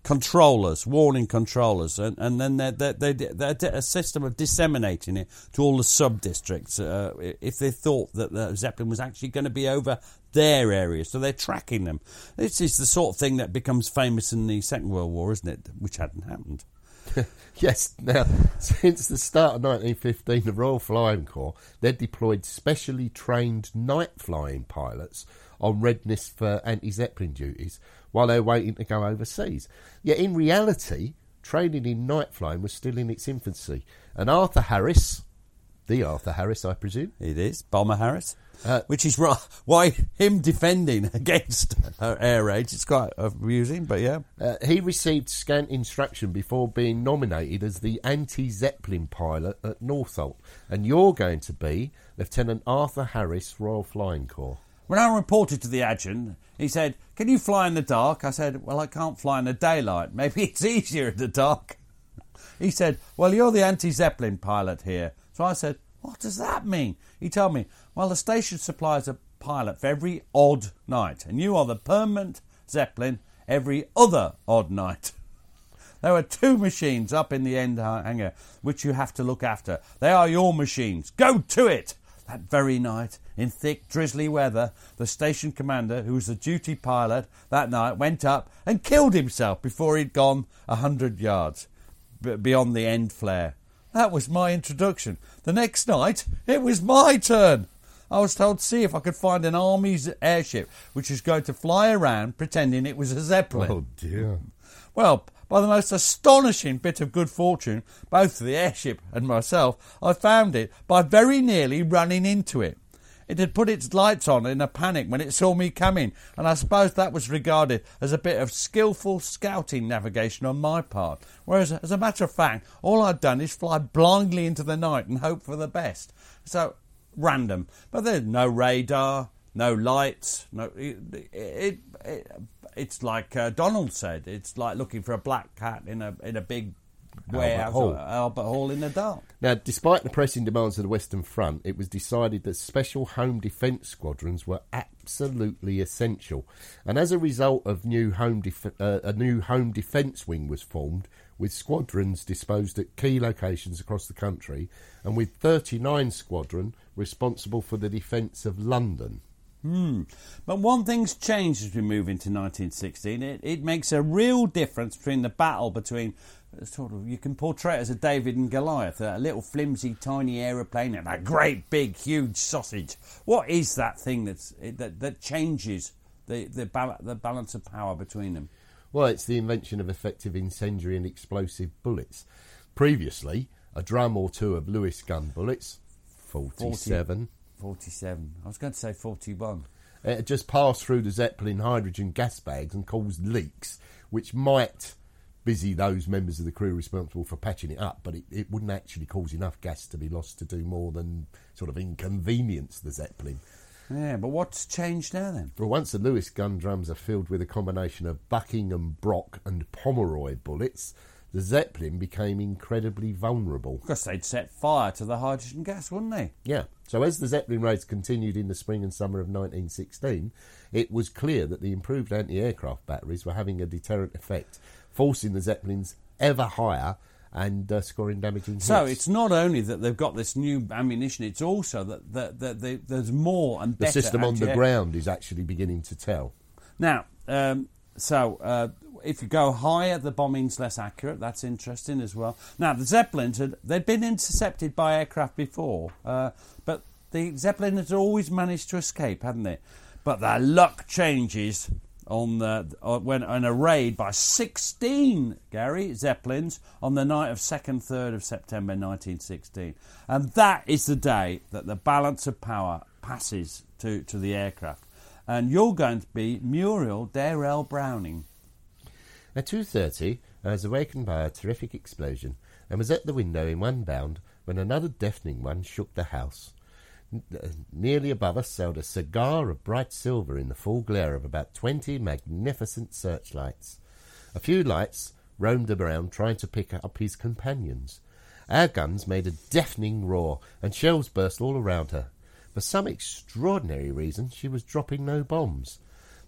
controllers, warning controllers, and, and then they're, they're, they're a system of disseminating it to all the sub districts uh, if they thought that the Zeppelin was actually going to be over their area. So they're tracking them. This is the sort of thing that becomes famous in the Second World War, isn't it? Which hadn't happened. Yes, now, since the start of 1915, the Royal Flying Corps, they'd deployed specially trained night flying pilots on readiness for anti Zeppelin duties while they're waiting to go overseas. Yet in reality, training in night flying was still in its infancy. And Arthur Harris, the Arthur Harris, I presume, It is Bomber Harris, Uh, which is ri- why him defending against air raids. It's quite amusing, but yeah. Uh, he received scant instruction before being nominated as the anti Zeppelin pilot at Northolt. And you're going to be Lieutenant Arthur Harris, Royal Flying Corps. When I reported to the adjutant, he said, Can you fly in the dark? I said, Well, I can't fly in the daylight. Maybe it's easier in the dark. He said, Well, you're the anti Zeppelin pilot here. So I said, What does that mean? He told me, Well, the station supplies a pilot for every odd night, and you are the permanent Zeppelin every other odd night. There are two machines up in the end hangar which you have to look after. They are your machines. Go to it! That very night, in thick, drizzly weather, the station commander, who was the duty pilot that night, went up and killed himself before he'd gone a hundred yards beyond the end flare. That was my introduction. The next night, it was my turn. I was told to see if I could find an army's airship which was going to fly around pretending it was a Zeppelin. Oh, dear. Well, by the most astonishing bit of good fortune, both the airship and myself, I found it by very nearly running into it. It had put its lights on in a panic when it saw me coming, and I suppose that was regarded as a bit of skillful scouting navigation on my part. Whereas, as a matter of fact, all I'd done is fly blindly into the night and hope for the best. So, random. But there's no radar, no lights, no. It, it, it, it's like uh, Donald said. It's like looking for a black cat in a in a big warehouse Hall. Albert Hall in the dark. Now, despite the pressing demands of the Western Front, it was decided that special home defence squadrons were absolutely essential, and as a result of new home def- uh, a new home defence wing was formed with squadrons disposed at key locations across the country, and with 39 squadron responsible for the defence of London. Hmm. But one thing's changed as we move into 1916. It, it makes a real difference between the battle between uh, sort of you can portray it as a David and Goliath, a little flimsy tiny aeroplane and a great big huge sausage. What is that thing that's that that changes the the, bal- the balance of power between them? Well, it's the invention of effective incendiary and explosive bullets. Previously, a drum or two of Lewis gun bullets, 47, 47. I was going to say 41. it had just passed through the Zeppelin hydrogen gas bags and caused leaks, which might busy those members of the crew responsible for patching it up, but it, it wouldn't actually cause enough gas to be lost to do more than sort of inconvenience the Zeppelin. Yeah, but what's changed now then? Well, once the Lewis gun drums are filled with a combination of Buckingham, Brock, and Pomeroy bullets, the Zeppelin became incredibly vulnerable. Because they'd set fire to the hydrogen gas, wouldn't they? Yeah. So as the Zeppelin raids continued in the spring and summer of 1916, it was clear that the improved anti-aircraft batteries were having a deterrent effect, forcing the Zeppelins ever higher and uh, scoring damaging hits. So it's not only that they've got this new ammunition; it's also that that, that they, there's more and the better. The system on the ground is actually beginning to tell. Now, um, so uh, if you go higher, the bombing's less accurate. That's interesting as well. Now, the Zeppelins had they'd been intercepted by aircraft before, uh, but the Zeppelin had always managed to escape, hadn't they? But their luck changes on the uh, when on a raid by 16 Gary Zeppelins on the night of 2nd 3rd of September 1916 and that is the day that the balance of power passes to, to the aircraft and you're going to be Muriel Dayrell Browning At 2.30, I was awakened by a terrific explosion and was at the window in one bound when another deafening one shook the house. N- uh, nearly above us sailed a cigar of bright silver in the full glare of about twenty magnificent searchlights. A few lights roamed around trying to pick up his companions. Our guns made a deafening roar, and shells burst all around her. For some extraordinary reason, she was dropping no bombs.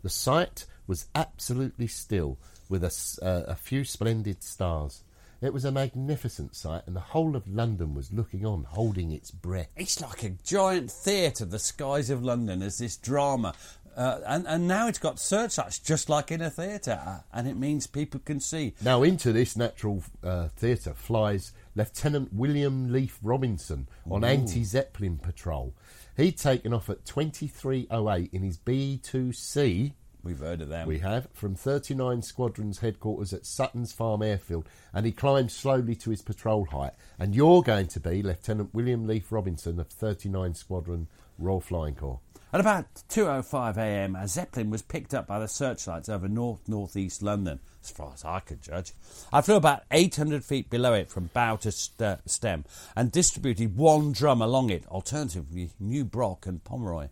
The sight was absolutely still, with a, uh, a few splendid stars. It was a magnificent sight, and the whole of London was looking on, holding its breath. it's like a giant theatre the skies of London as this drama uh, and, and now it's got searchlights just like in a theatre uh, and it means people can see Now, into this natural uh, theatre flies Lieutenant William Leefe Robinson on anti Zeppelin patrol. He'd taken off at 2308 in his BE 2C. We've heard of them We have from 39 Squadron's headquarters at Sutton's Farm Airfield, and he climbed slowly to his patrol height. And you're going to be Lieutenant William Leefe Robinson of 39 Squadron Royal Flying Corps. At about 2.05 a.m., a Zeppelin was picked up by the searchlights over north northeast London, as far as I could judge. I flew about 800 feet below it from bow to st- stem and distributed one drum along it, alternatively, New Brock and Pomeroy.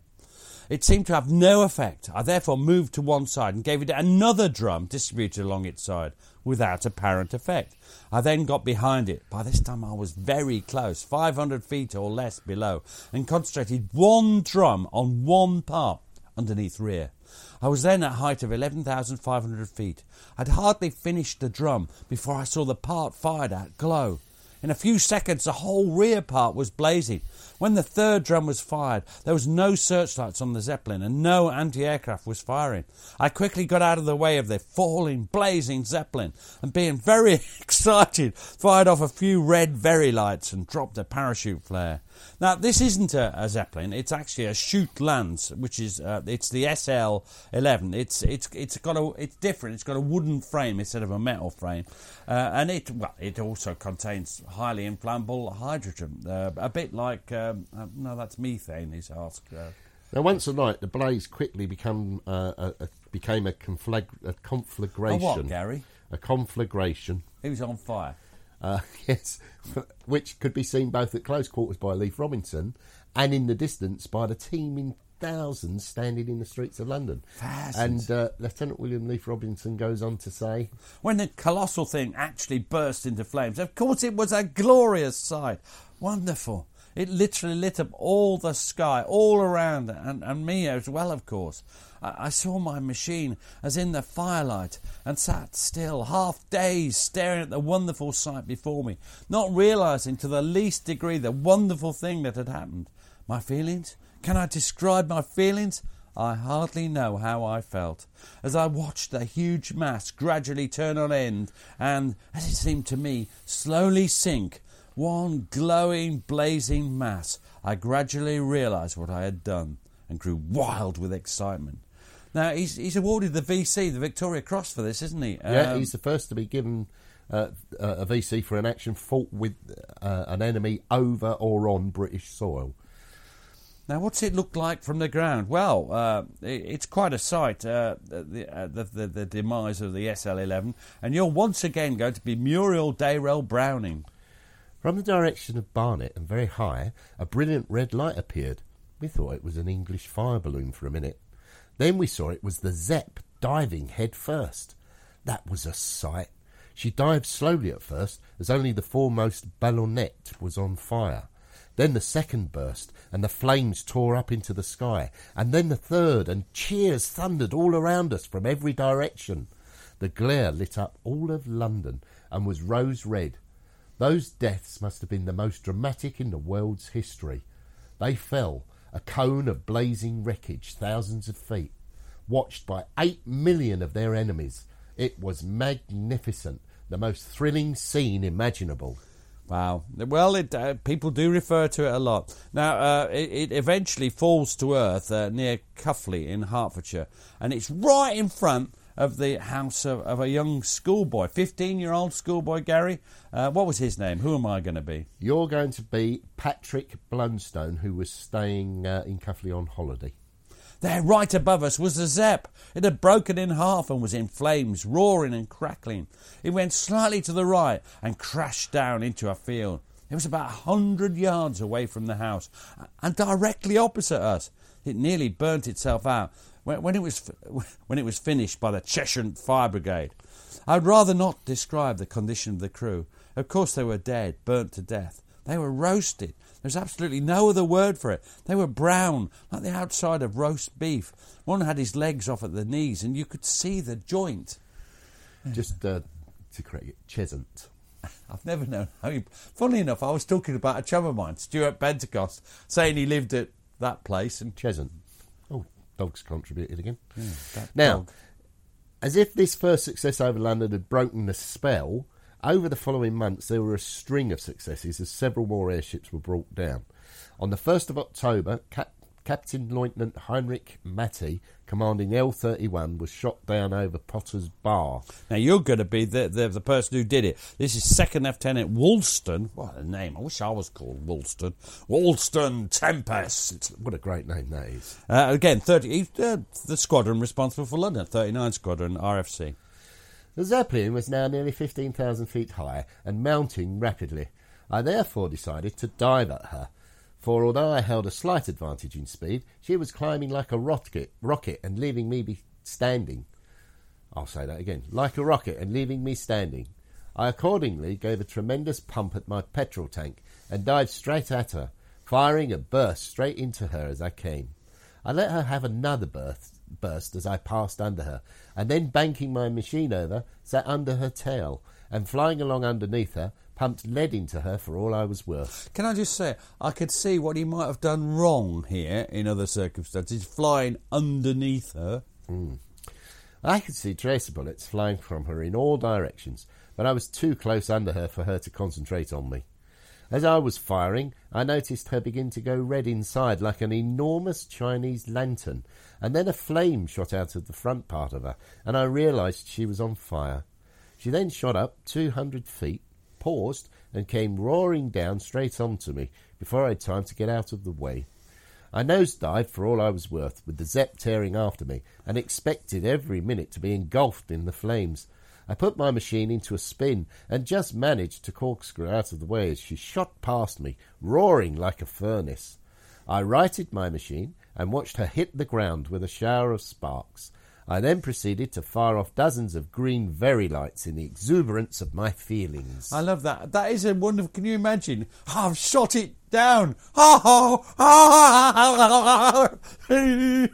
It seemed to have no effect. I therefore moved to one side and gave it another drum distributed along its side without apparent effect. I then got behind it. By this time I was very close, 500 feet or less below, and concentrated one drum on one part underneath rear. I was then at a height of 11,500 feet. I'd hardly finished the drum before I saw the part fired at glow. In a few seconds, the whole rear part was blazing. When the third drum was fired, there was no searchlights on the Zeppelin and no anti aircraft was firing. I quickly got out of the way of the falling, blazing Zeppelin and, being very excited, fired off a few red very lights and dropped a parachute flare. Now, this isn't a, a Zeppelin; it's actually a Schütte-Lanz, which is uh, it's the SL eleven. It's it's it's got a it's different. It's got a wooden frame instead of a metal frame, uh, and it well it also contains highly inflammable hydrogen, uh, a bit like um, uh, no, that's methane. He's asked. Uh, Now, once a night, the blaze quickly become uh, a, a, became a, conflag- a a conflagration. what, Gary? A conflagration. He was on fire. Uh, yes, which could be seen both at close quarters by Leefe Robinson and in the distance by the team in thousands standing in the streets of London. Thousands. And uh, Lieutenant William Leefe Robinson goes on to say, When the colossal thing actually burst into flames, of course it was a glorious sight. Wonderful. It literally lit up all the sky, all around, and, and me as well, of course. I, I saw my machine as in the firelight and sat still, half dazed, staring at the wonderful sight before me, not realizing to the least degree the wonderful thing that had happened. My feelings? Can I describe my feelings? I hardly know how I felt as I watched the huge mass gradually turn on end and, as it seemed to me, slowly sink. One glowing, blazing mass. I gradually realised what I had done and grew wild with excitement. Now, he's, he's awarded the VC, the Victoria Cross, for this, isn't he? Yeah, Um, he's the first to be given uh, uh, a VC for an action fought with uh, an enemy over or on British soil. Now, what's it look like from the ground? Well, uh, it, it's quite a sight, uh, the, uh, the, the, the demise of the SL11, and you're once again going to be Muriel Dayrell Browning. From the direction of Barnet and very high, a brilliant red light appeared. We thought it was an English fire balloon for a minute. Then we saw it was the Zepp diving head first. That was a sight. She dived slowly at first, as only the foremost ballonette was on fire. Then the second burst, and the flames tore up into the sky. And then the third, and cheers thundered all around us from every direction. The glare lit up all of London and was rose red. Those deaths must have been the most dramatic in the world's history. They fell, a cone of blazing wreckage, thousands of feet, watched by eight million of their enemies. It was magnificent, the most thrilling scene imaginable. Wow. Well, it, uh, people do refer to it a lot. Now, uh, it, it eventually falls to earth uh, near Cuffley in Hertfordshire, and it's right in front of the house of, of a young schoolboy, 15 year old schoolboy, Gary. Uh, what was his name? Who am I going to be? You're going to be Patrick Blunstone, who was staying uh, in Cuffley on holiday. There, right above us, was the Zepp. It had broken in half and was in flames, roaring and crackling. It went slightly to the right and crashed down into a field. It was about a hundred yards away from the house and directly opposite us. It nearly burnt itself out when, when it was when it was finished by the Cheshire Fire Brigade. I'd rather not describe the condition of the crew. Of course, they were dead, burnt to death. They were roasted. There's absolutely no other word for it. They were brown, like the outside of roast beef. One had his legs off at the knees, and you could see the joint. Just uh, to correct it, Cheshunt. I've never known how you. Funnily enough, I was talking about a chum of mine, Stuart Pentecost, saying he lived at that place, and Cheshunt. Dogs contributed again. that Now, dog. as if this first success over London had broken the spell, over the following months there were a string of successes as several more airships were brought down. On the 1st of October, Cap- Captain Lieutenant Heinrich Mathy, commanding L 31, was shot down over Potter's Bar. Now you're going to be the, the the person who did it. This is Second Lieutenant Wulstan. What a name! I wish I was called Wulstan. Wulstan Tempest. What a great name that is. Uh, again, thirty. Uh, the squadron responsible for London, thirty nine squadron, RFC. The Zeppelin was now nearly 15,000 feet high and mounting rapidly. I therefore decided to dive at her, for although I held a slight advantage in speed, she was climbing like a rocket, rocket and leaving me be standing. I'll say that again, like a rocket and leaving me standing. I accordingly gave a tremendous pump at my petrol tank and dived straight at her, firing a burst straight into her as I came. I let her have another burst, burst as I passed under her, and then banking my machine over, sat under her tail, and flying along underneath her, pumped lead into her for all I was worth. Can I just say, I could see what he might have done wrong here in other circumstances, flying underneath her. Hmm. I could see tracer bullets flying from her in all directions, but I was too close under her for her to concentrate on me. As I was firing, I noticed her begin to go red inside like an enormous Chinese lantern, and then a flame shot out of the front part of her, and I realized she was on fire. She then shot up two hundred feet, paused, and came roaring down straight onto me before I had time to get out of the way. I nosedived for all I was worth, with the Zepp tearing after me, and expected every minute to be engulfed in the flames. I put my machine into a spin and just managed to corkscrew out of the way as she shot past me, roaring like a furnace. I righted my machine and watched her hit the ground with a shower of sparks. I then proceeded to fire off dozens of green very lights in the exuberance of my feelings. I love that. That is a wonderful. Can you imagine? Oh, I've shot it down. Oh, oh, oh,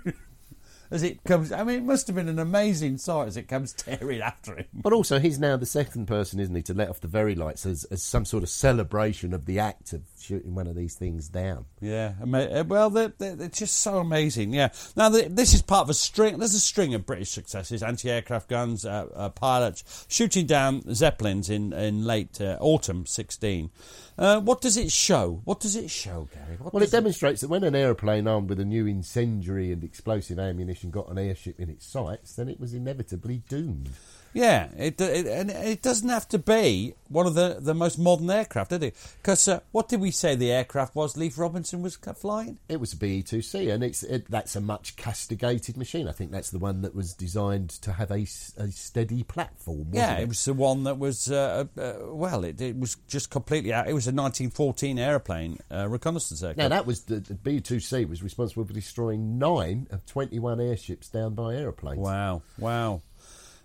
as it comes. I mean, it must have been an amazing sight as it comes tearing after him. But also, he's now the second person, isn't he, to let off the very lights as, as some sort of celebration of the act of shooting one of these things down. Yeah, uh, well, they're, they're, just so amazing. Yeah. Now, this is part of a string. There's a string of British successes: anti-aircraft guns, uh, uh, pilots shooting down zeppelins in in late uh, autumn '16. Uh, what does it show? What does it show, Gary? What Well, it demonstrates that when an aeroplane armed with a new incendiary and explosive ammunition got an airship in its sights, then it was inevitably doomed. Yeah, it, it and it doesn't have to be one of the, the most modern aircraft, did it? Because uh, what did we say the aircraft was? Leefe Robinson was flying. It was a BE-2C, and it's it, that's a much castigated machine. I think that's the one that was designed to have a, a steady platform. Wasn't Yeah, it? was the one that was uh, uh, well, it, it was just completely out. It was a 1914 airplane, uh, reconnaissance Now aircraft. that was the, the BE-2C was responsible for destroying nine of 21 airships down by aeroplanes. Wow, wow.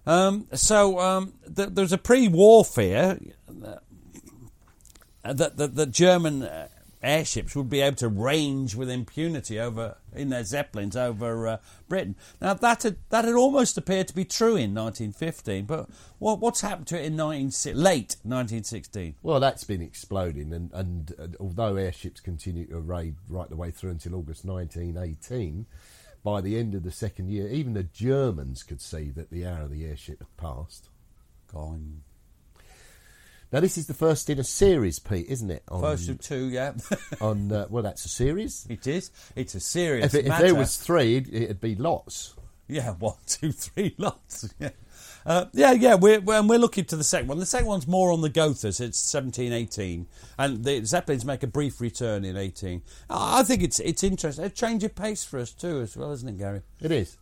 Um, so um, th- there's a pre-war fear that the German uh, airships would be able to range with impunity over in their zeppelins over uh, Britain. Now that had, that had almost appeared to be true in 1915, but what, what's happened to it in 19, late 1916? Well, that's been exploding, and, and uh, although airships continue to raid right the way through until August 1918, by the end of the second year, even the Germans could see that the hour of the airship had passed. Gone. Now, this is the first in a series, Pete, isn't it? On, First of two, yeah. on uh, well, that's a series. it is. It's a serious If, it, if there was three, it, it'd be lots. Yeah, one, two, three lots. Yeah, uh, yeah, yeah. We're, we're and we're looking to the second one. The second one's more on the Gothas. It's seventeen, eighteen, and the Zeppelins make a brief return in eighteen. I I think it's it's interesting. A change of pace for us too, as well, isn't it, Gary? It is.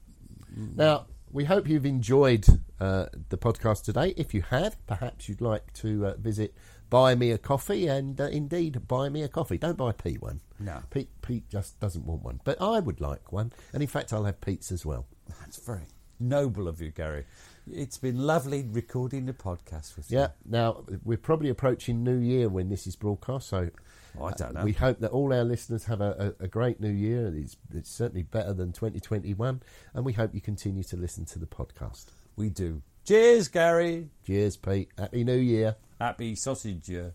Now, we hope you've enjoyed uh, the podcast today. If you have, perhaps you'd like to uh, visit Buy Me a Coffee and uh, indeed buy me a coffee. Don't buy Pete one. No. Pete, Pete just doesn't want one. But I would like one. And in fact, I'll have Pete's as well. That's very noble of you, Gary. It's been lovely recording the podcast with you. Yeah. Now, we're probably approaching New Year when this is broadcast. So Oh, I don't uh, know. we hope that all our listeners have a, a, a great New Year. It's, it's certainly better than 2021. And we hope you continue to listen to the podcast. we do. Cheers, Gary. Cheers, Pete. Happy New Year. Happy sausage year.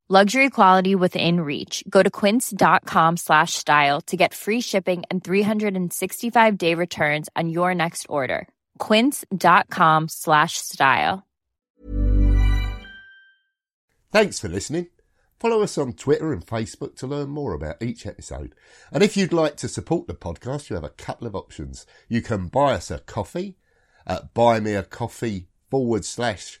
Luxury quality within reach. Go to quince.com slash style to get free shipping and 365 day returns on your next order. Quince.com slash style. Thanks for listening. Follow us on Twitter and Facebook to learn more about each episode. And if you'd like to support the podcast, you have a couple of options. You can buy us a coffee at buymeacoffee forward slash